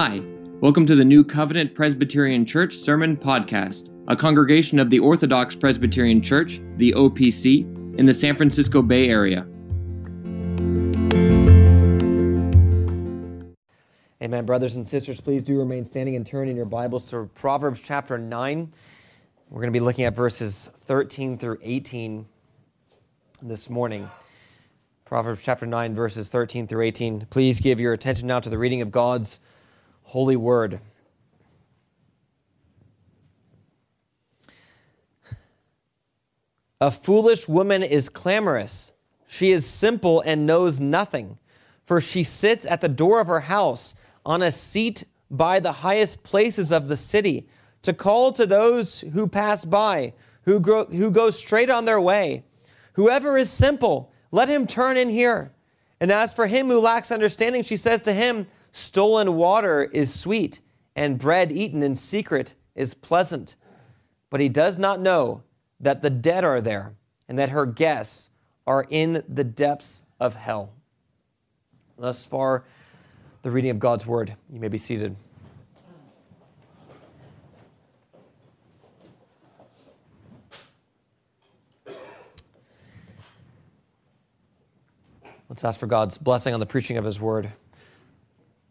Hi, welcome to the New Covenant Presbyterian Church Sermon Podcast, a congregation of the Orthodox Presbyterian Church, the OPC, in the San Francisco Bay Area. Amen. Brothers and sisters, please do remain standing and turn in your Bibles to Proverbs chapter 9. We're going to be looking at verses 13 through 18 this morning. Proverbs chapter 9, verses 13 through 18. Please give your attention now to the reading of God's holy word. A foolish woman is clamorous. She is simple and knows nothing, for she sits at the door of her house on a seat by the highest places of the city to call to those who pass by, who go, who go straight on their way. Whoever is simple, let him turn in here. And as for him who lacks understanding, she says to him, Stolen water is sweet, and bread eaten in secret is pleasant. But he does not know that the dead are there, and that her guests are in the depths of hell. Thus far, the reading of God's word. You may be seated. Let's ask for God's blessing on the preaching of his word.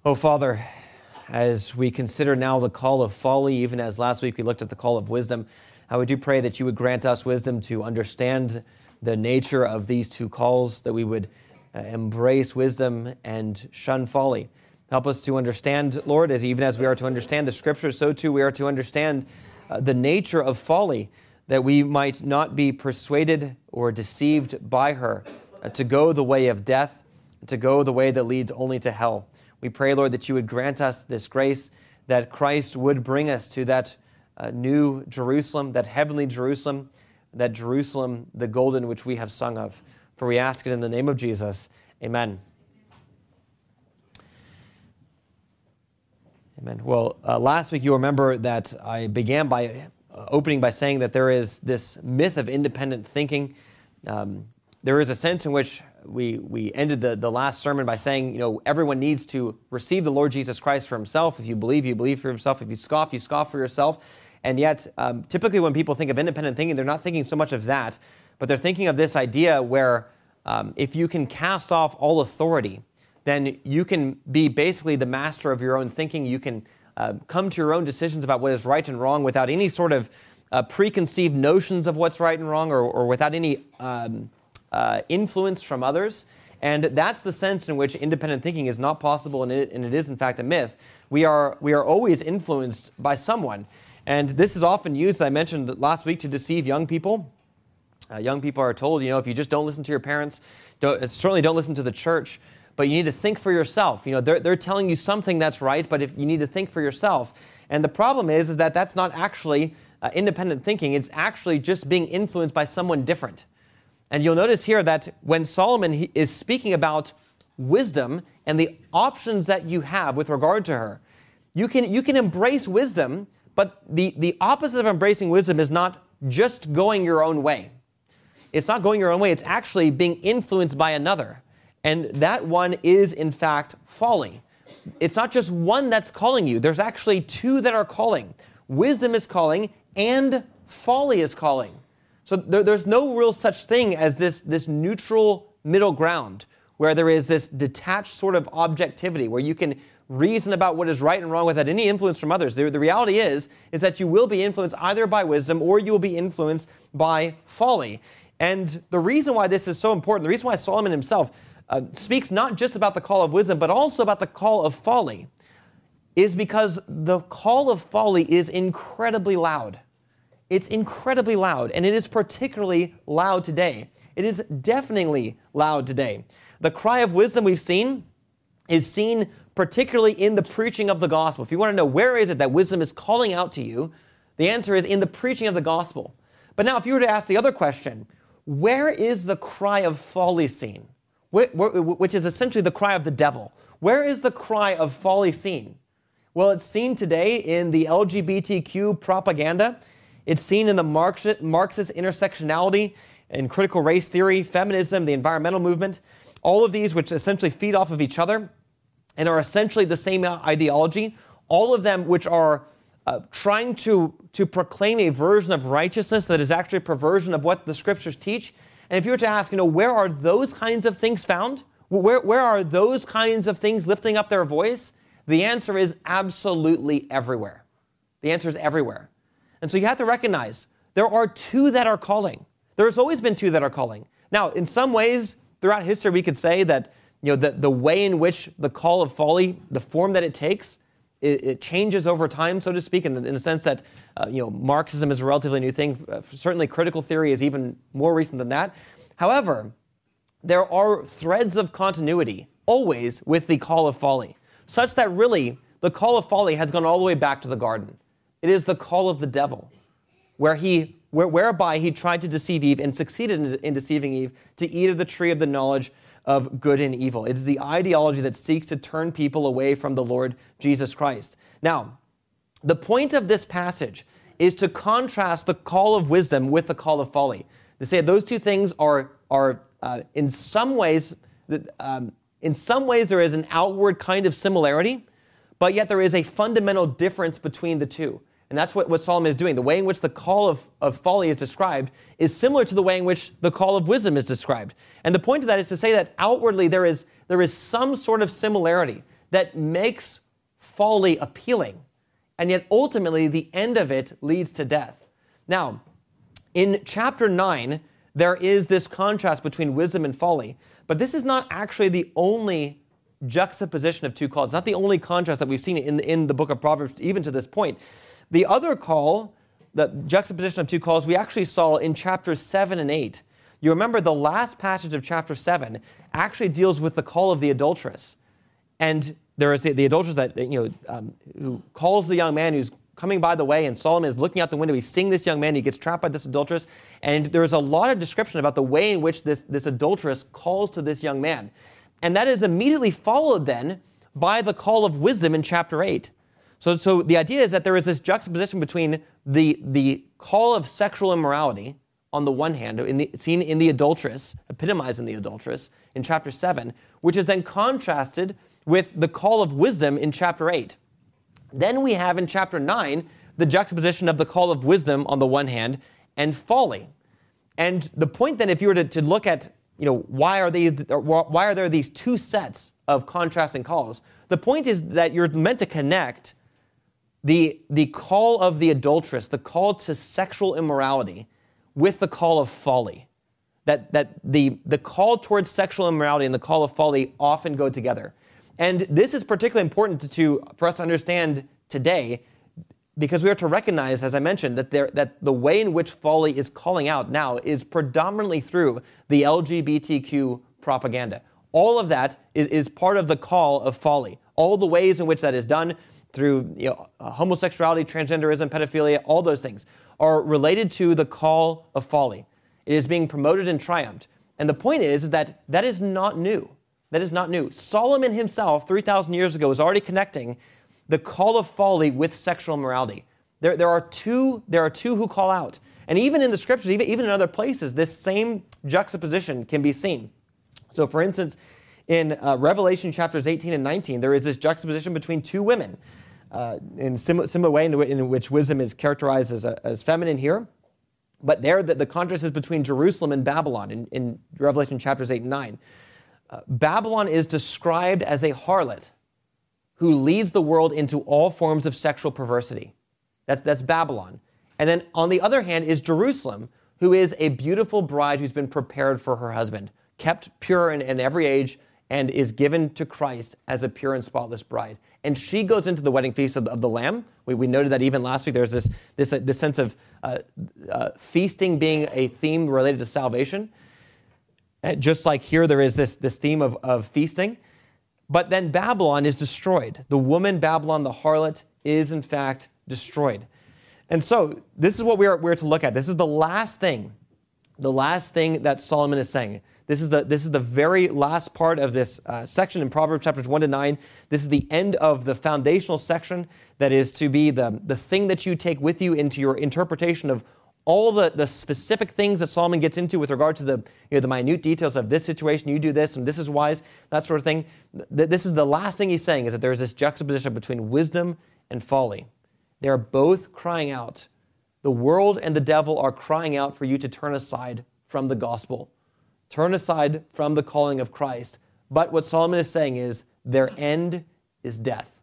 Oh, Father, as we consider now the call of folly, even as last week we looked at the call of wisdom, I would do pray that you would grant us wisdom to understand the nature of these two calls, that we would uh, embrace wisdom and shun folly. Help us to understand, Lord, as even as we are to understand the scriptures, so too we are to understand uh, the nature of folly, that we might not be persuaded or deceived by her, uh, to go the way of death, to go the way that leads only to hell. We pray, Lord, that you would grant us this grace, that Christ would bring us to that uh, new Jerusalem, that heavenly Jerusalem, that Jerusalem, the golden, which we have sung of. For we ask it in the name of Jesus. Amen. Amen. Well, uh, last week you remember that I began by uh, opening by saying that there is this myth of independent thinking. Um, there is a sense in which we, we ended the, the last sermon by saying, you know, everyone needs to receive the Lord Jesus Christ for himself. If you believe, you believe for yourself. If you scoff, you scoff for yourself. And yet, um, typically when people think of independent thinking, they're not thinking so much of that, but they're thinking of this idea where um, if you can cast off all authority, then you can be basically the master of your own thinking. You can uh, come to your own decisions about what is right and wrong without any sort of uh, preconceived notions of what's right and wrong or, or without any um, uh, influence from others. And that's the sense in which independent thinking is not possible and it, and it is, in fact, a myth. We are, we are always influenced by someone. And this is often used, I mentioned last week, to deceive young people. Uh, young people are told, you know, if you just don't listen to your parents, don't, certainly don't listen to the church, but you need to think for yourself. You know, they're, they're telling you something that's right, but if you need to think for yourself. And the problem is, is that that's not actually uh, independent thinking. It's actually just being influenced by someone different. And you'll notice here that when Solomon is speaking about wisdom and the options that you have with regard to her, you can, you can embrace wisdom, but the, the opposite of embracing wisdom is not just going your own way. It's not going your own way, it's actually being influenced by another. And that one is, in fact, folly. It's not just one that's calling you, there's actually two that are calling. Wisdom is calling, and folly is calling. So there, there's no real such thing as this, this neutral middle ground where there is this detached sort of objectivity where you can reason about what is right and wrong without any influence from others. The, the reality is, is that you will be influenced either by wisdom or you will be influenced by folly. And the reason why this is so important, the reason why Solomon himself uh, speaks not just about the call of wisdom, but also about the call of folly, is because the call of folly is incredibly loud. It's incredibly loud, and it is particularly loud today. It is deafeningly loud today. The cry of wisdom we've seen is seen particularly in the preaching of the gospel. If you want to know where is it that wisdom is calling out to you, the answer is in the preaching of the gospel. But now, if you were to ask the other question, where is the cry of folly seen? Which is essentially the cry of the devil. Where is the cry of folly seen? Well, it's seen today in the LGBTQ propaganda. It's seen in the Marxist, intersectionality and critical race theory, feminism, the environmental movement, all of these which essentially feed off of each other. and are essentially the same ideology, all of them which are uh, trying to, to proclaim a version of righteousness that is actually a perversion of what the scriptures teach. And if you were to ask, you know, where are those kinds of things found? Where, where are those kinds of things lifting up their voice? The answer is absolutely everywhere. The answer is everywhere. And so you have to recognize there are two that are calling. There's always been two that are calling. Now, in some ways, throughout history, we could say that you know, the, the way in which the call of folly, the form that it takes, it, it changes over time, so to speak, in the, in the sense that uh, you know, Marxism is a relatively new thing. Uh, certainly, critical theory is even more recent than that. However, there are threads of continuity always with the call of folly, such that really the call of folly has gone all the way back to the garden. It is the call of the devil, where he, where, whereby he tried to deceive Eve and succeeded in, in deceiving Eve to eat of the tree of the knowledge of good and evil. It is the ideology that seeks to turn people away from the Lord Jesus Christ. Now, the point of this passage is to contrast the call of wisdom with the call of folly. To say those two things are, are uh, in some ways, um, in some ways there is an outward kind of similarity, but yet there is a fundamental difference between the two. And that's what, what Solomon is doing. The way in which the call of, of folly is described is similar to the way in which the call of wisdom is described. And the point of that is to say that outwardly there is, there is some sort of similarity that makes folly appealing. And yet ultimately the end of it leads to death. Now, in chapter 9, there is this contrast between wisdom and folly. But this is not actually the only juxtaposition of two calls. It's not the only contrast that we've seen in, in the book of Proverbs, even to this point. The other call, the juxtaposition of two calls, we actually saw in chapters 7 and 8. You remember the last passage of chapter 7 actually deals with the call of the adulteress. And there is the, the adulteress that, you know, um, who calls the young man who's coming by the way, and Solomon is looking out the window. He's seeing this young man. He gets trapped by this adulteress. And there is a lot of description about the way in which this, this adulteress calls to this young man. And that is immediately followed then by the call of wisdom in chapter 8. So, so the idea is that there is this juxtaposition between the, the call of sexual immorality on the one hand, in the, seen in the adulteress, epitomized in the adulteress in chapter 7, which is then contrasted with the call of wisdom in chapter 8. Then we have in chapter 9 the juxtaposition of the call of wisdom on the one hand and folly. And the point then, if you were to, to look at, you know, why are, they, why are there these two sets of contrasting calls? The point is that you're meant to connect the, the call of the adulteress, the call to sexual immorality, with the call of folly. That, that the, the call towards sexual immorality and the call of folly often go together. And this is particularly important to, to, for us to understand today because we are to recognize, as I mentioned, that, there, that the way in which folly is calling out now is predominantly through the LGBTQ propaganda. All of that is, is part of the call of folly. All the ways in which that is done, through you know, uh, homosexuality, transgenderism, pedophilia, all those things are related to the call of folly. It is being promoted and triumphed. And the point is, is that that is not new. That is not new. Solomon himself, 3,000 years ago, was already connecting the call of folly with sexual immorality. There, there, are, two, there are two who call out. And even in the scriptures, even, even in other places, this same juxtaposition can be seen. So, for instance, in uh, Revelation chapters 18 and 19, there is this juxtaposition between two women. Uh, in a sim- similar way in, in, which wisdom is characterized as, a, as feminine here. But there, the, the, contrast is between Jerusalem and Babylon in, in Revelation chapters 8 and 9. Uh, Babylon is described as a harlot who leads the world into all forms of sexual perversity. That's, that's Babylon. And then on the other hand is Jerusalem, who is a beautiful bride who's been prepared for her husband, kept pure in, in every age, and is given to Christ as a pure and spotless bride. And she goes into the wedding feast of the, of the Lamb. We, we, noted that even last week there's this, this, uh, this sense of uh, uh, feasting being a theme related to salvation. Uh, just like here, there is this, this theme of, of feasting. But then Babylon is destroyed. The woman, Babylon, the harlot, is in fact destroyed. And so this is what we are, we're to look at. This is the last thing, the last thing that Solomon is saying. This is the, this is the very last part of this uh, section in Proverbs chapters 1 to 9. This is the end of the foundational section that is to be the, the thing that you take with you into your interpretation of all the, the specific things that Solomon gets into with regard to the, you know, the minute details of this situation, you do this, and this is wise, that sort of thing. This is the last thing he's saying is that there is this juxtaposition between wisdom and folly. They are both crying out. The world and the devil are crying out for you to turn aside from the gospel, turn aside from the calling of Christ. But what Solomon is saying is their end is death.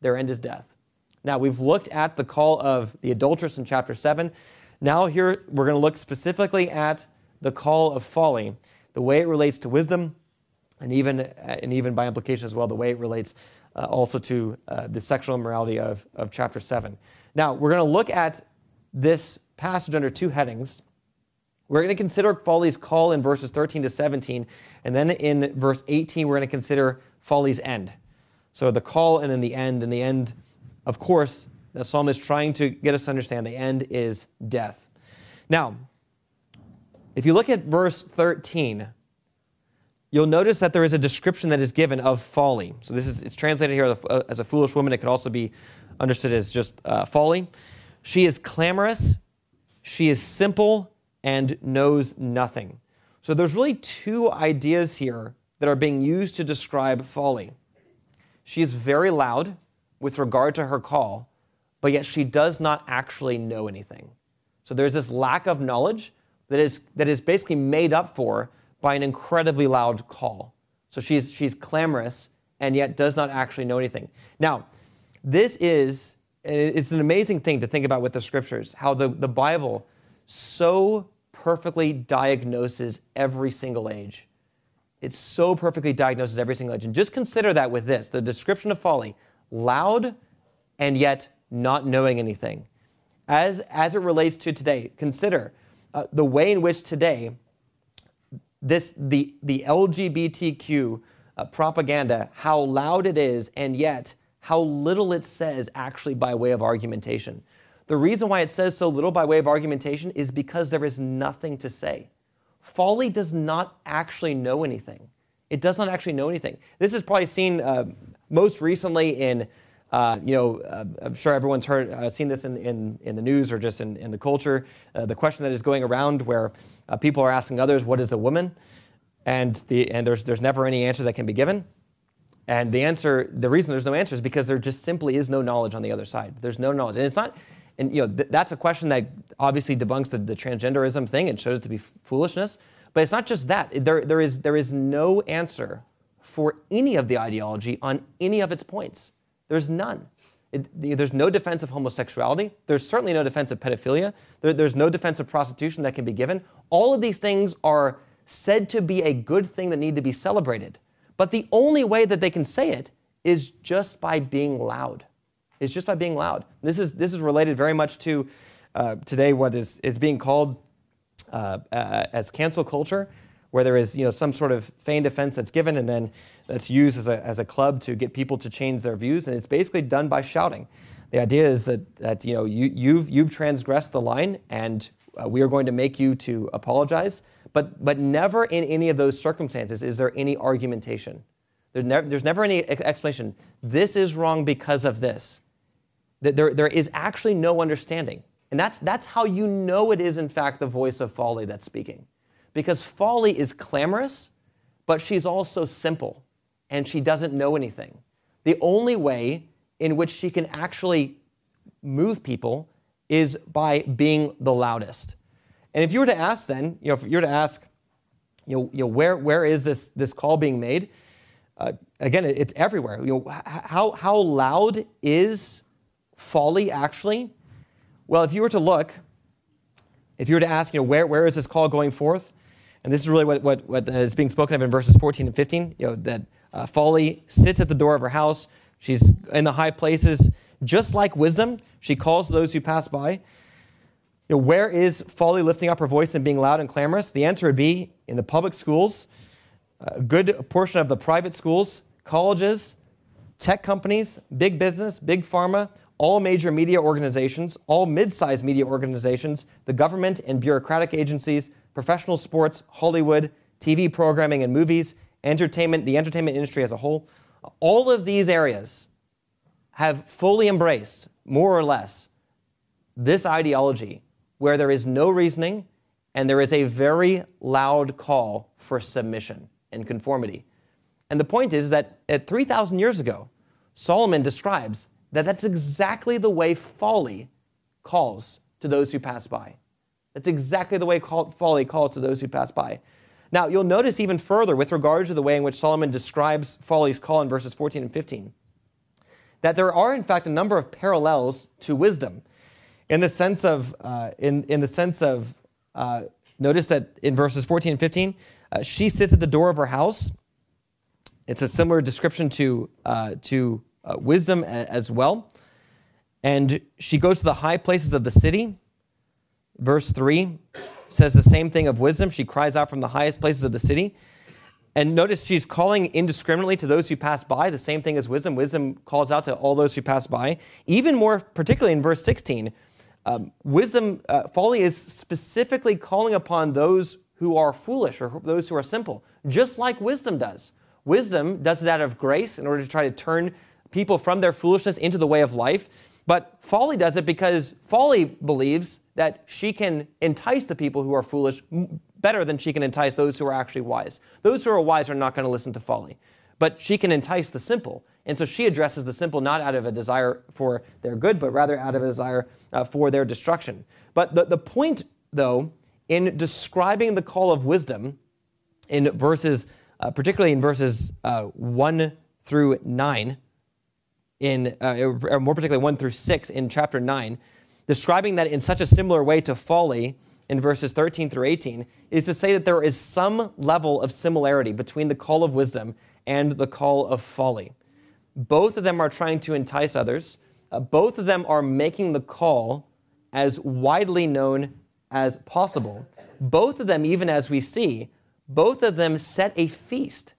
Their end is death. Now, we've looked at the call of the adulteress in chapter 7. Now, here we're going to look specifically at the call of folly, the way it relates to wisdom, and even, and even by implication as well, the way it relates uh, also to uh, the sexual immorality of, of chapter 7. Now, we're going to look at this passage under two headings. We're going to consider folly's call in verses 13 to 17, and then in verse 18, we're going to consider folly's end. So the call and then the end, and the end, of course, the psalm is trying to get us to understand the end is death. Now, if you look at verse 13, you'll notice that there is a description that is given of folly. So this is it's translated here as a foolish woman. It could also be understood as just uh, folly. She is clamorous, she is simple, and knows nothing. So there's really two ideas here that are being used to describe folly. She is very loud with regard to her call, but yet she does not actually know anything. So there's this lack of knowledge that is, that is basically made up for by an incredibly loud call. So she's, she's clamorous and yet does not actually know anything. Now, this is it's an amazing thing to think about with the scriptures, how the, the Bible so perfectly diagnoses every single age. It so perfectly diagnoses every single age. And just consider that with this the description of folly loud and yet not knowing anything. As, as it relates to today, consider uh, the way in which today this, the, the LGBTQ uh, propaganda, how loud it is, and yet how little it says actually by way of argumentation. The reason why it says so little by way of argumentation is because there is nothing to say. Folly does not actually know anything. It does not actually know anything. This is probably seen uh, most recently in, uh, you know, uh, I'm sure everyone's heard, uh, seen this in, in, in, the news or just in, in the culture. Uh, the question that is going around where uh, people are asking others, what is a woman? And, the, and there's, there's never any answer that can be given. And the answer, the reason there's no answer is because there just simply is no knowledge on the other side. There's no knowledge. And it's not, and you know, th- that's a question that obviously debunks the, the transgenderism thing and shows it to be f- foolishness. But it's not just that. There, there, is, there is no answer for any of the ideology on any of its points. There's none. It, there's no defense of homosexuality. There's certainly no defense of pedophilia. There, there's no defense of prostitution that can be given. All of these things are said to be a good thing that need to be celebrated. But the only way that they can say it is just by being loud. Is just by being loud. This is, this is related very much to uh, today what is, is being called uh, uh, as cancel culture, where there is you know, some sort of feigned offense that's given and then that's used as a, as a club to get people to change their views. And it's basically done by shouting. The idea is that, that you know, you, you've, you've transgressed the line and uh, we are going to make you to apologize. But, but never in any of those circumstances is there any argumentation. There never, there's never any explanation. This is wrong because of this. There, there is actually no understanding. And that's, that's how you know it is, in fact, the voice of folly that's speaking. Because folly is clamorous, but she's also simple and she doesn't know anything. The only way in which she can actually move people is by being the loudest. And if you were to ask then, you know, if you were to ask, you know, you know where, where is this, this call being made? Uh, again, it's everywhere. You know, how, how loud is folly actually? Well, if you were to look, if you were to ask, you know, where, where is this call going forth? And this is really what, what, what is being spoken of in verses 14 and 15, you know, that uh, folly sits at the door of her house. She's in the high places. Just like wisdom, she calls those who pass by. You know, where is folly lifting up her voice and being loud and clamorous? The answer would be in the public schools, a good portion of the private schools, colleges, tech companies, big business, big pharma, all major media organizations, all mid sized media organizations, the government and bureaucratic agencies, professional sports, Hollywood, TV programming and movies, entertainment, the entertainment industry as a whole. All of these areas have fully embraced, more or less, this ideology where there is no reasoning and there is a very loud call for submission and conformity. And the point is that at 3,000 years ago, Solomon describes that that's exactly the way folly calls to those who pass by. That's exactly the way folly calls to those who pass by. Now, you'll notice even further with regard to the way in which Solomon describes folly's call in verses 14 and 15 that there are, in fact, a number of parallels to wisdom in the sense of, uh, in, in the sense of uh, notice that in verses 14 and 15, uh, she sits at the door of her house. It's a similar description to, uh, to uh, wisdom as well. And she goes to the high places of the city. Verse 3 says the same thing of wisdom. She cries out from the highest places of the city. And notice she's calling indiscriminately to those who pass by, the same thing as wisdom. Wisdom calls out to all those who pass by. Even more particularly in verse 16, um, wisdom, uh, folly is specifically calling upon those who are foolish or those who are simple, just like wisdom does. Wisdom does it out of grace in order to try to turn people from their foolishness into the way of life. But folly does it because folly believes that she can entice the people who are foolish better than she can entice those who are actually wise. Those who are wise are not going to listen to folly, but she can entice the simple. And so she addresses the simple not out of a desire for their good, but rather out of a desire uh, for their destruction. But the, the point, though, in describing the call of wisdom in verses, uh, particularly in verses uh, 1 through 9, in, uh, or more particularly 1 through 6 in chapter 9, describing that in such a similar way to folly in verses 13 through 18, is to say that there is some level of similarity between the call of wisdom and the call of folly. Both of them are trying to entice others. Uh, both of them are making the call as widely known as possible. Both of them, even as we see, both of them set a feast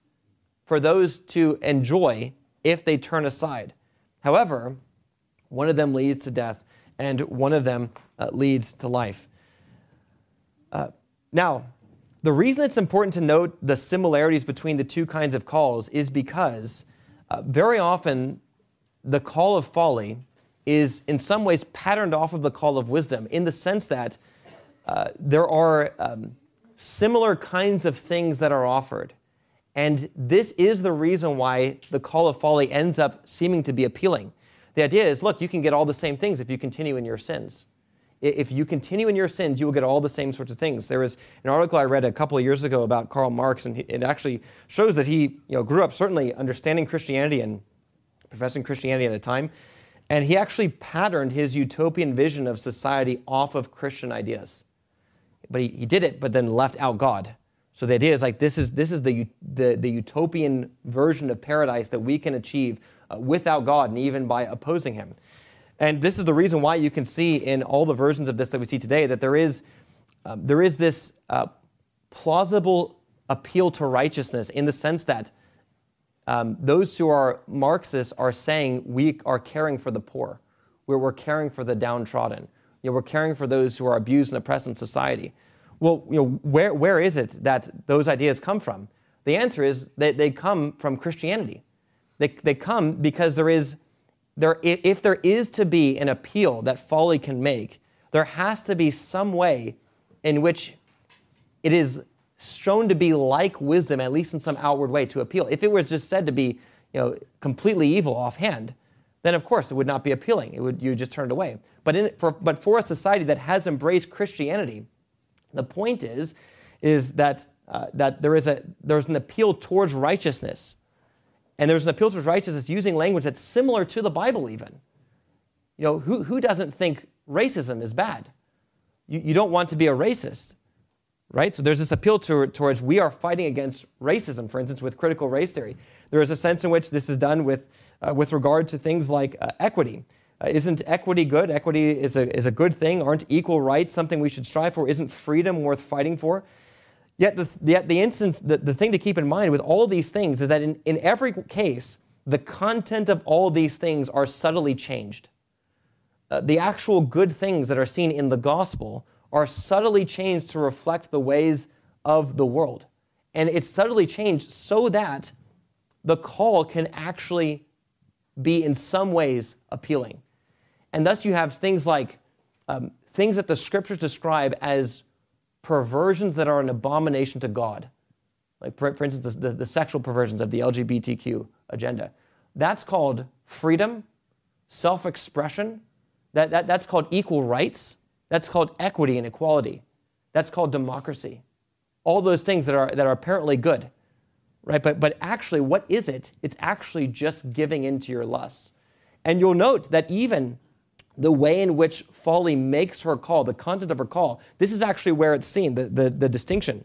for those to enjoy if they turn aside. However, one of them leads to death and one of them uh, leads to life. Uh, now, the reason it's important to note the similarities between the two kinds of calls is because uh, very often the call of folly is in some ways patterned off of the call of wisdom in the sense that uh, there are um, similar kinds of things that are offered. And this is the reason why the call of folly ends up seeming to be appealing. The idea is look, you can get all the same things if you continue in your sins. If you continue in your sins, you will get all the same sorts of things. There was an article I read a couple of years ago about Karl Marx, and it actually shows that he you know, grew up certainly understanding Christianity and professing Christianity at a time. And he actually patterned his utopian vision of society off of Christian ideas. But he, he did it, but then left out God. So the idea is like this is this is the the, the utopian version of paradise that we can achieve uh, without God and even by opposing Him. And this is the reason why you can see in all the versions of this that we see today that there is um, there is this uh, plausible appeal to righteousness in the sense that um, those who are Marxists are saying we are caring for the poor, we're, we're caring for the downtrodden, you know, we're caring for those who are abused and oppressed in society. Well, you know, where, where is it that those ideas come from? The answer is that they come from Christianity. They, they come because there is, there, if there is to be an appeal that folly can make, there has to be some way in which it is shown to be like wisdom, at least in some outward way, to appeal. If it was just said to be you know, completely evil offhand, then of course it would not be appealing. It would, you just turn it away. But, in, for, but for a society that has embraced Christianity, the point is, is that, uh, that there is a, there's an appeal towards righteousness. And there's an appeal towards righteousness using language that's similar to the Bible, even. You know, who, who doesn't think racism is bad? You, you don't want to be a racist, right? So there's this appeal to, towards we are fighting against racism, for instance, with critical race theory. There is a sense in which this is done with, uh, with regard to things like uh, equity. Uh, isn't equity good? Equity is a, is a good thing. Aren't equal rights something we should strive for? Isn't freedom worth fighting for? Yet the, yet the instance, the, the thing to keep in mind with all these things is that in, in every case, the content of all these things are subtly changed. Uh, the actual good things that are seen in the gospel are subtly changed to reflect the ways of the world. And it's subtly changed so that the call can actually be in some ways appealing. And thus you have things like um, things that the scriptures describe as perversions that are an abomination to God. Like, for, for instance, the, the, the sexual perversions of the LGBTQ agenda. That's called freedom, self expression. That, that, that's called equal rights. That's called equity and equality. That's called democracy. All those things that are, that are apparently good, right? But, but actually, what is it? It's actually just giving into your lusts. And you'll note that even the way in which folly makes her call, the content of her call, this is actually where it's seen, the, the, the distinction.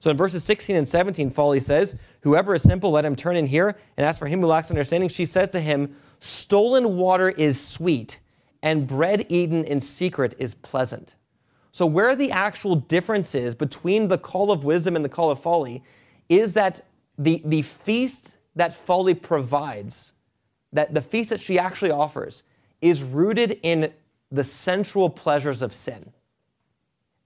So in verses 16 and 17, folly says, Whoever is simple, let him turn in here. And as for him who lacks understanding, she says to him, Stolen water is sweet, and bread eaten in secret is pleasant. So, where the actual difference is between the call of wisdom and the call of folly is that the, the feast that folly provides, that the feast that she actually offers, is rooted in the sensual pleasures of sin.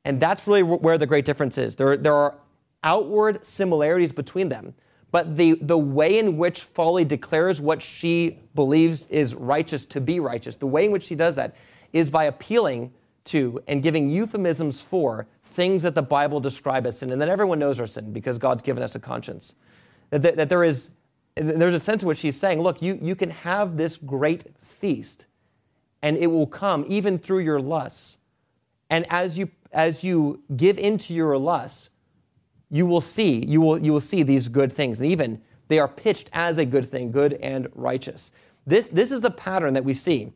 And that's really where the great difference is. There, there are outward similarities between them, but the, the way in which folly declares what she believes is righteous to be righteous, the way in which she does that is by appealing to and giving euphemisms for things that the Bible describes as sin and that everyone knows are sin because God's given us a conscience. That, that, that there is, there's a sense in which she's saying, look, you, you can have this great feast and it will come even through your lusts. And as you as you give into your lusts, you will see you will you will see these good things, and even they are pitched as a good thing, good and righteous. This this is the pattern that we see,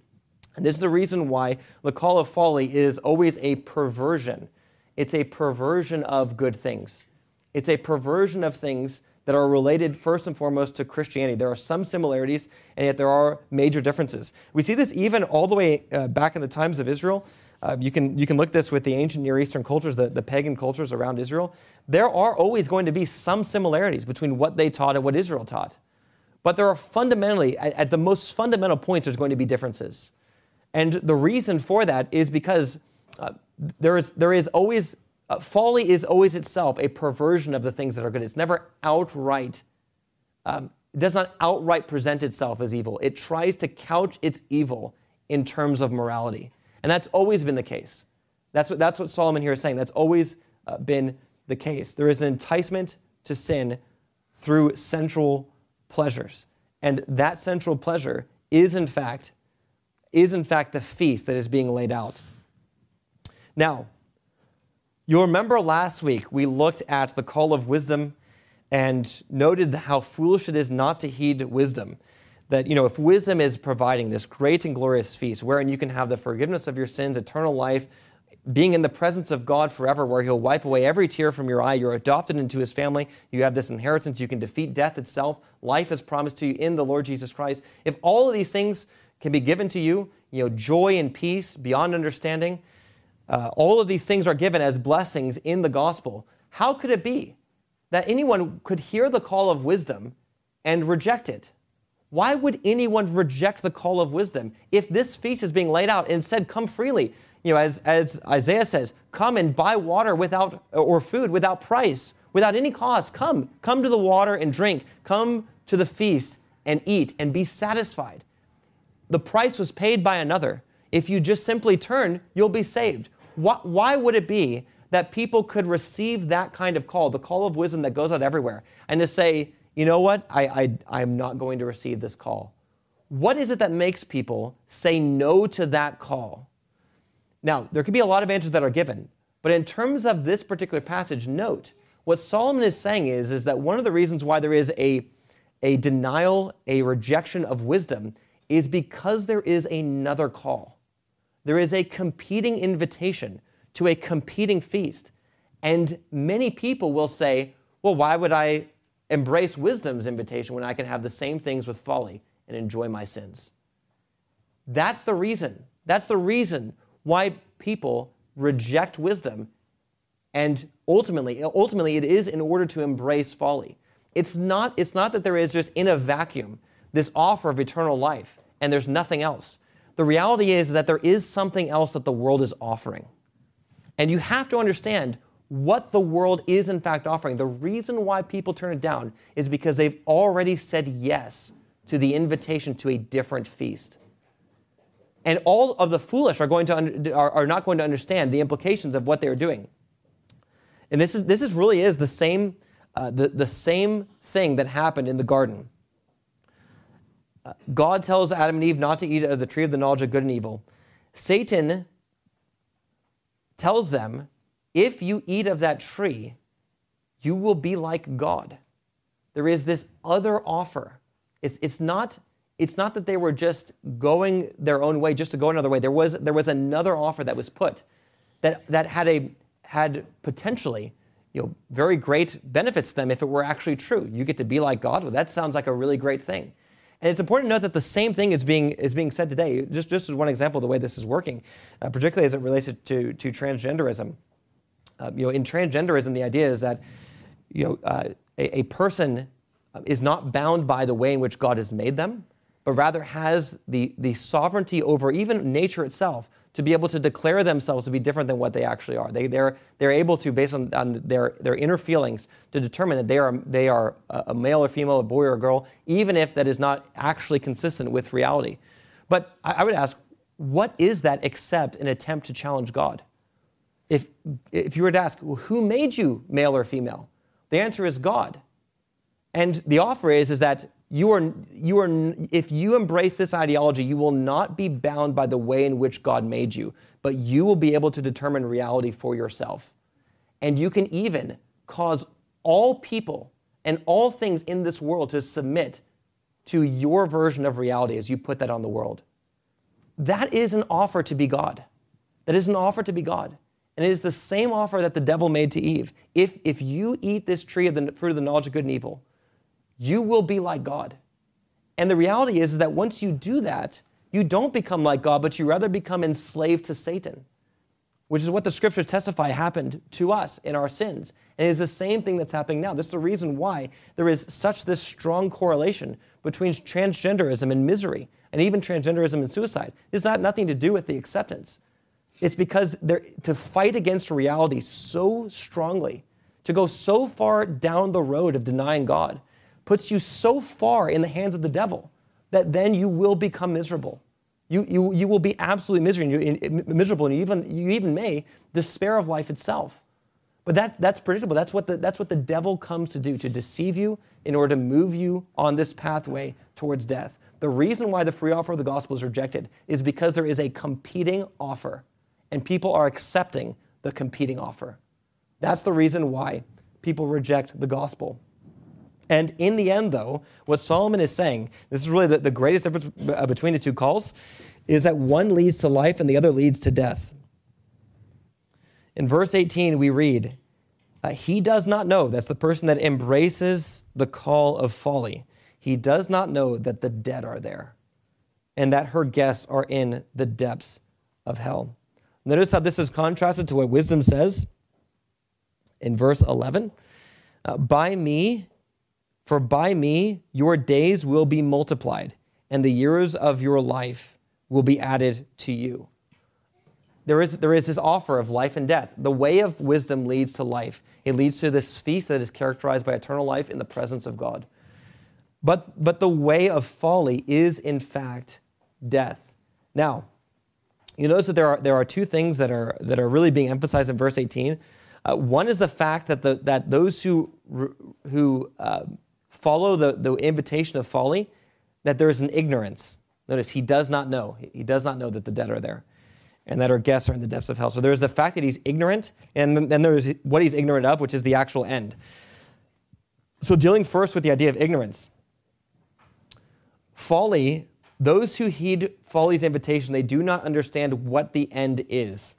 and this is the reason why the call of folly is always a perversion. It's a perversion of good things. It's a perversion of things that are related first and foremost to Christianity. There are some similarities, and yet there are major differences. We see this even all the way uh, back in the times of Israel. Uh, you, can, you can look this with the ancient Near Eastern cultures, the, the pagan cultures around Israel. There are always going to be some similarities between what they taught and what Israel taught. But there are fundamentally, at, at the most fundamental points, there's going to be differences. And the reason for that is because uh, there, is, there is always uh, folly is always itself a perversion of the things that are good. It's never outright, um, it does not outright present itself as evil. It tries to couch its evil in terms of morality. And that's always been the case. That's what, that's what Solomon here is saying. That's always uh, been the case. There is an enticement to sin through sensual pleasures. And that sensual pleasure is in fact is in fact the feast that is being laid out. Now, You'll remember last week we looked at the call of wisdom and noted how foolish it is not to heed wisdom. That, you know, if wisdom is providing this great and glorious feast wherein you can have the forgiveness of your sins, eternal life, being in the presence of God forever, where He'll wipe away every tear from your eye. You're adopted into His family. You have this inheritance. You can defeat death itself. Life is promised to you in the Lord Jesus Christ. If all of these things can be given to you, you know, joy and peace beyond understanding, uh, all of these things are given as blessings in the gospel. How could it be that anyone could hear the call of wisdom and reject it? Why would anyone reject the call of wisdom if this feast is being laid out and said, Come freely? You know, as, as Isaiah says, come and buy water without or food without price, without any cost. Come, come to the water and drink. Come to the feast and eat and be satisfied. The price was paid by another. If you just simply turn, you'll be saved. Why, would it be that people could receive that kind of call, the call of wisdom that goes out everywhere, and to say, you know what, I, I, I'm not going to receive this call? What is it that makes people say no to that call? Now, there could be a lot of answers that are given, but in terms of this particular passage, note what Solomon is saying is, is that one of the reasons why there is a, a denial, a rejection of wisdom, is because there is another call. There is a competing invitation to a competing feast. And many people will say, well, why would I embrace wisdom's invitation when I can have the same things with folly and enjoy my sins? That's the reason. That's the reason why people reject wisdom. And ultimately, ultimately, it is in order to embrace folly. It's not, it's not that there is just in a vacuum this offer of eternal life and there's nothing else. The reality is that there is something else that the world is offering. And you have to understand what the world is in fact offering. The reason why people turn it down is because they've already said yes to the invitation to a different feast. And all of the foolish are, going to under, are, are not going to understand the implications of what they're doing. And this is, this is really is the same, uh, the, the same thing that happened in the garden. God tells Adam and Eve not to eat of the tree of the knowledge of good and evil. Satan tells them, if you eat of that tree, you will be like God. There is this other offer. It's, it's, not, it's not that they were just going their own way, just to go another way. There was, there was another offer that was put that, that had, a, had potentially you know, very great benefits to them if it were actually true. You get to be like God. Well, that sounds like a really great thing. And it's important to note that the same thing is being, is being said today, just, just as one example of the way this is working, uh, particularly as it relates to, to transgenderism. Uh, you know, in transgenderism, the idea is that you know, uh, a, a, person is not bound by the way in which God has made them, but rather has the, the sovereignty over even nature itself to be able to declare themselves to be different than what they actually are. They, they're, they're able to, based on, on their, their inner feelings, to determine that they are, they are a male or female, a boy or a girl, even if that is not actually consistent with reality. But I, I would ask, what is that except an attempt to challenge God? If, if you were to ask, well, who made you male or female? The answer is God. And the offer is, is that you are, you are, if you embrace this ideology, you will not be bound by the way in which God made you, but you will be able to determine reality for yourself. And you can even cause all people and all things in this world to submit to your version of reality as you put that on the world. That is an offer to be God. That is an offer to be God. And it is the same offer that the devil made to Eve. If, if you eat this tree of the fruit of the knowledge of good and evil, you will be like God. And the reality is, that once you do that, you don't become like God, but you rather become enslaved to Satan, which is what the scriptures testify happened to us in our sins. And it is the same thing that's happening now. This is the reason why there is such this strong correlation between transgenderism and misery, and even transgenderism and suicide. It's not nothing to do with the acceptance. It's because they're to fight against reality so strongly, to go so far down the road of denying God, puts you so far in the hands of the devil that then you will become miserable. You, you, you will be absolutely miserable, miserable and you even, you even may despair of life itself. But that's, that's predictable. That's what, the, that's what the devil comes to do, to deceive you in order to move you on this pathway towards death. The reason why the free offer of the gospel is rejected is because there is a competing offer, and people are accepting the competing offer. That's the reason why people reject the gospel. And in the end, though, what Solomon is saying, this is really the, the greatest difference uh, between the two calls, is that one leads to life and the other leads to death. In verse 18, we read, uh, He does not know, that's the person that embraces the call of folly. He does not know that the dead are there and that her guests are in the depths of hell. Notice how this is contrasted to what wisdom says in verse 11. Uh, by me for by me your days will be multiplied, and the years of your life will be added to you. There is, there is this offer of life and death. The way of wisdom leads to life, it leads to this feast that is characterized by eternal life in the presence of God. But, but the way of folly is, in fact, death. Now, you notice that there are, there are two things that are, that are really being emphasized in verse 18. Uh, one is the fact that, the, that those who, who uh, follow the, the invitation of folly, that there is an ignorance. Notice, he does not know. He does not know that the dead are there and that our guests are in the depths of hell. So there's the fact that he's ignorant, and then there's what he's ignorant of, which is the actual end. So, dealing first with the idea of ignorance. Folly, those who heed folly's invitation, they do not understand what the end is.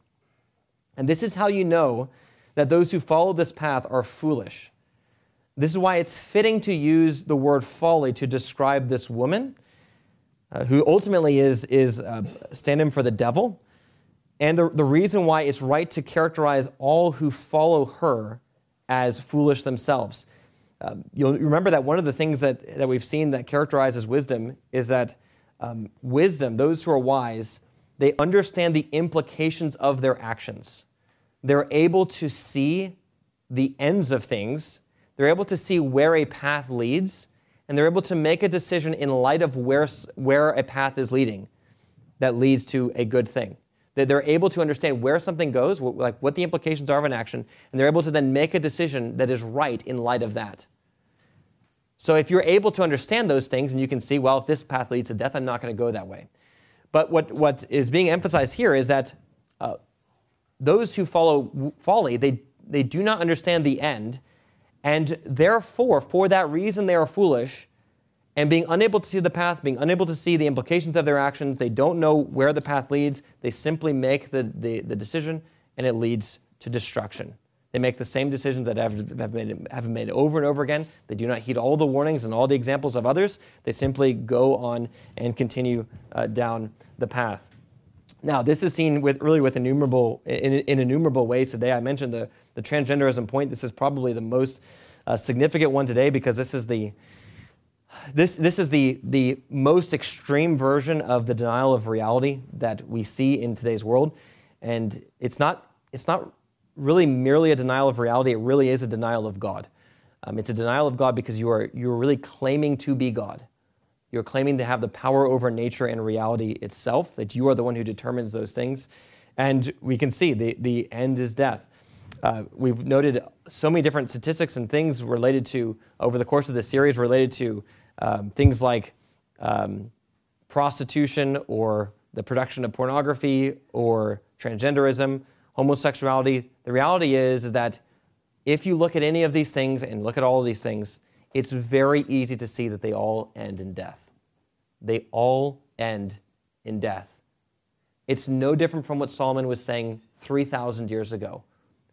And this is how you know that those who follow this path are foolish. This is why it's fitting to use the word folly to describe this woman, uh, who ultimately is, is uh, for the devil. And the, the reason why it's right to characterize all who follow her as foolish themselves. Um, you'll remember that one of the things that, that we've seen that characterizes wisdom is that um, wisdom, those who are wise, they understand the implications of their actions. They're able to see the ends of things they're able to see where a path leads, and they're able to make a decision in light of where, where a path is leading. that leads to a good thing. That they're able to understand where something goes, like what the implications are of an action, and they're able to then make a decision that is right in light of that. So if you're able to understand those things and you can see, well, if this path leads to death, I'm not going to go that way. But what, what is being emphasized here is that uh, those who follow folly, they, they do not understand the end, and therefore, for that reason, they are foolish. And being unable to see the path, being unable to see the implications of their actions, they don't know where the path leads. They simply make the, the, the decision, and it leads to destruction. They make the same decisions that have, have, made, have made over and over again. They do not heed all the warnings and all the examples of others. They simply go on and continue uh, down the path. Now, this is seen with really with innumerable in, in, innumerable ways today. I mentioned the, the transgenderism point. This is probably the most uh, significant one today because this is the this, this is the, the most extreme version of the denial of reality that we see in today's world. And it's not, it's not really merely a denial of reality, it really is a denial of God. Um, it's a denial of God because you are, you are really claiming to be God. You're claiming to have the power over nature and reality itself, that you are the one who determines those things. And we can see the, the end is death. Uh, we've noted so many different statistics and things related to, over the course of the series, related to um, things like um, prostitution or the production of pornography or transgenderism, homosexuality. The reality is, is that if you look at any of these things and look at all of these things, it's very easy to see that they all end in death. They all end in death. It's no different from what Solomon was saying 3,000 years ago.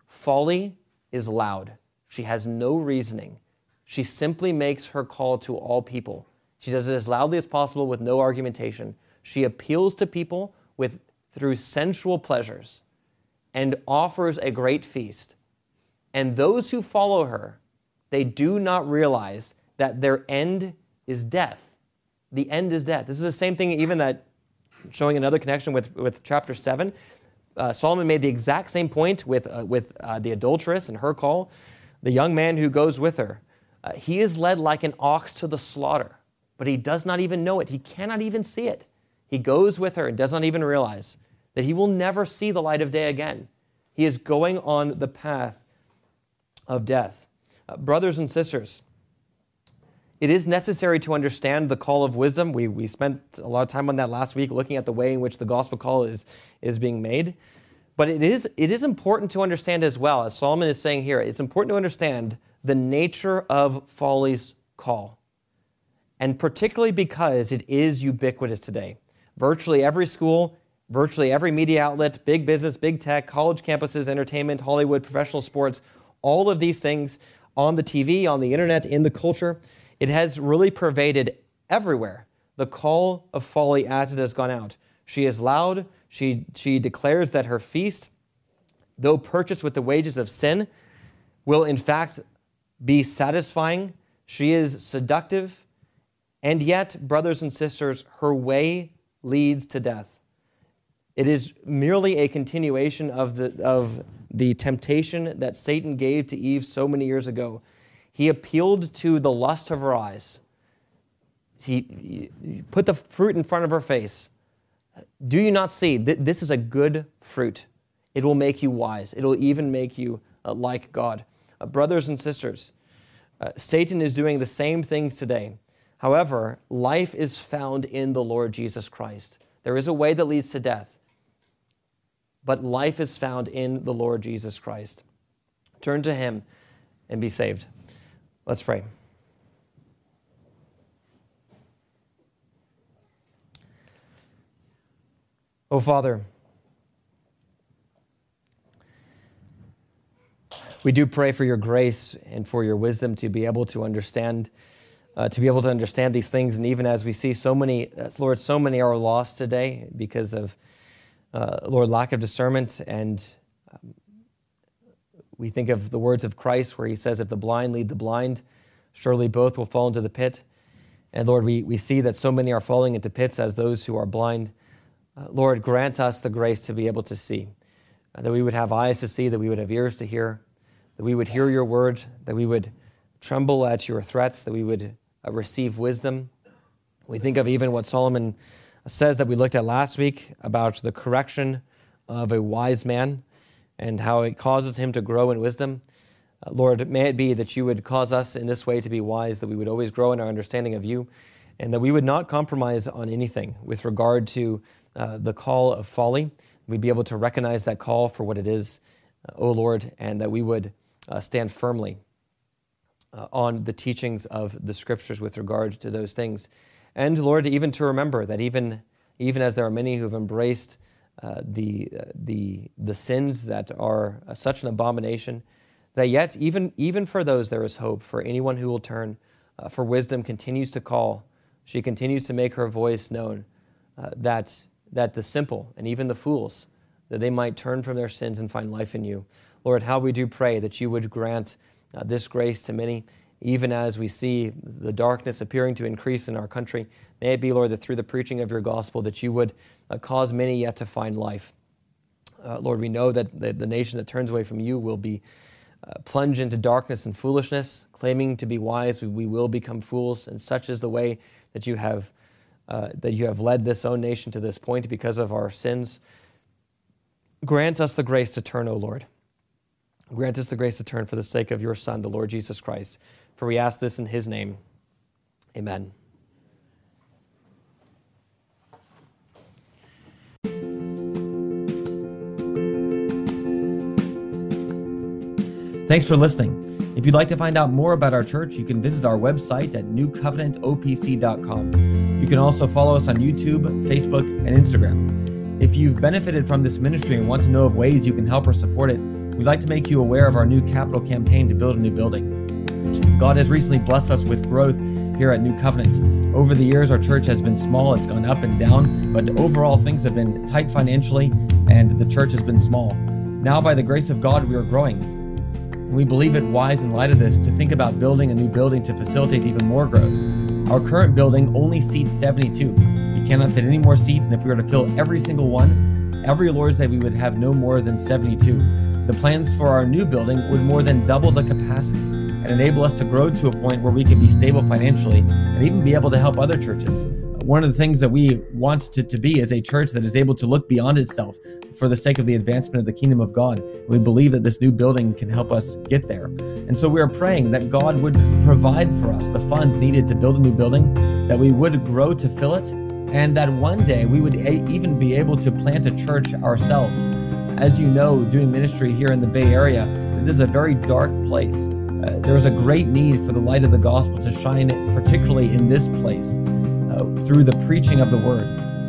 Folly is loud. She has no reasoning. She simply makes her call to all people. She does it as loudly as possible with no argumentation. She appeals to people with, through sensual pleasures and offers a great feast. And those who follow her, they do not realize that their end is death. The end is death. This is the same thing, even that showing another connection with, with chapter 7. Uh, Solomon made the exact same point with, uh, with uh, the adulteress and her call. The young man who goes with her, uh, he is led like an ox to the slaughter, but he does not even know it. He cannot even see it. He goes with her and does not even realize that he will never see the light of day again. He is going on the path of death. Uh, brothers and sisters, it is necessary to understand the call of wisdom. We, we spent a lot of time on that last week looking at the way in which the gospel call is, is being made. But it is, it is important to understand as well, as Solomon is saying here, it's important to understand the nature of folly's call. And particularly because it is ubiquitous today. Virtually every school, virtually every media outlet, big business, big tech, college campuses, entertainment, Hollywood, professional sports, all of these things on the TV, on the internet, in the culture, it has really pervaded everywhere the call of folly as it has gone out. She is loud. She, she declares that her feast, though purchased with the wages of sin, will in fact be satisfying. She is seductive. And yet, brothers and sisters, her way leads to death. It is merely a continuation of the, of the temptation that Satan gave to Eve so many years ago. He appealed to the lust of her eyes. He put the fruit in front of her face. Do you not see? that This is a good fruit. It will make you wise. It will even make you uh, like God. Uh, brothers and sisters, uh, Satan is doing the same things today. However, life is found in the Lord Jesus Christ. There is a way that leads to death but life is found in the Lord Jesus Christ. Turn to Him and be saved. Let's pray. Oh, Father, we do pray for your grace and for your wisdom to be able to understand. Uh, to be able to understand these things, and even as we see so many, Lord, so many are lost today because of uh, Lord, lack of discernment. And um, we think of the words of Christ where he says, If the blind lead the blind, surely both will fall into the pit. And Lord, we, we see that so many are falling into pits as those who are blind. Uh, Lord, grant us the grace to be able to see, uh, that we would have eyes to see, that we would have ears to hear, that we would hear your word, that we would tremble at your threats, that we would uh, receive wisdom. We think of even what Solomon says that we looked at last week about the correction of a wise man and how it causes him to grow in wisdom. Uh, Lord, may it be that you would cause us in this way to be wise, that we would always grow in our understanding of you, and that we would not compromise on anything with regard to uh, the call of folly. We'd be able to recognize that call for what it is, uh, O Lord, and that we would uh, stand firmly uh, on the teachings of the scriptures with regard to those things. And Lord, even to remember that even, even as there are many who have embraced uh, the, uh, the, the sins that are uh, such an abomination, that yet, even, even for those, there is hope. For anyone who will turn, uh, for wisdom continues to call. She continues to make her voice known, uh, that, that the simple and even the fools, that they might turn from their sins and find life in you. Lord, how we do pray that you would grant this grace to many, even as we see the darkness appearing to increase in our country. May it be, Lord, that through the preaching of your gospel, that you would uh, cause many yet to find life. Uh, Lord, we know that the, nation that turns away from you will be uh, plunged into darkness and foolishness, claiming to be wise. We, we, will become fools, and such is the way that you have uh, that you have led this own nation to this point because of our sins. Grant us the grace to turn, O Lord. Grant us the grace to turn for the sake of your Son, the Lord Jesus Christ. For we ask this in his name. Amen. Thanks for listening. If you'd like to find out more about our church, you can visit our website at newcovenantopc.com. You can also follow us on YouTube, Facebook, and Instagram. If you've benefited from this ministry and want to know of ways you can help or support it, we'd like to make you aware of our new capital campaign to build a new building. God has recently blessed us with growth here at New Covenant. Over the years, our church has been small, it's gone up and down, but overall, things have been tight financially, and the church has been small. Now, by the grace of God, we are growing. We believe it wise in light of this to think about building a new building to facilitate even more growth. Our current building only seats 72. We cannot fit any more seats, and if we were to fill every single one, every Lord's Day we would have no more than 72. The plans for our new building would more than double the capacity and enable us to grow to a point where we can be stable financially and even be able to help other churches one of the things that we want to, to be is a church that is able to look beyond itself for the sake of the advancement of the kingdom of God. We believe that this new building can help us get there. And so we are praying that God would provide for us the funds needed to build a new building, that we would grow to fill it, and that one day we would a- even be able to plant a church ourselves. As you know, doing ministry here in the Bay Area, this is a very dark place. Uh, there is a great need for the light of the gospel to shine, particularly in this place through the preaching of the word.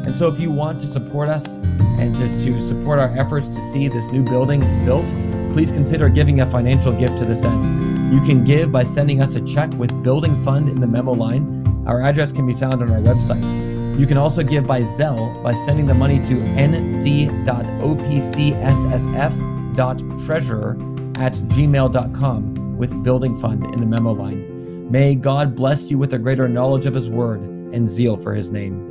And so, if you want to support us and to, to support our efforts to see this new building built, please consider giving a financial gift to this end. You can give by sending us a check with Building Fund in the memo line. Our address can be found on our website. You can also give by Zelle by sending the money to nc.opcssf.treasurer at gmail.com with Building Fund in the memo line. May God bless you with a greater knowledge of His Word and zeal for his name.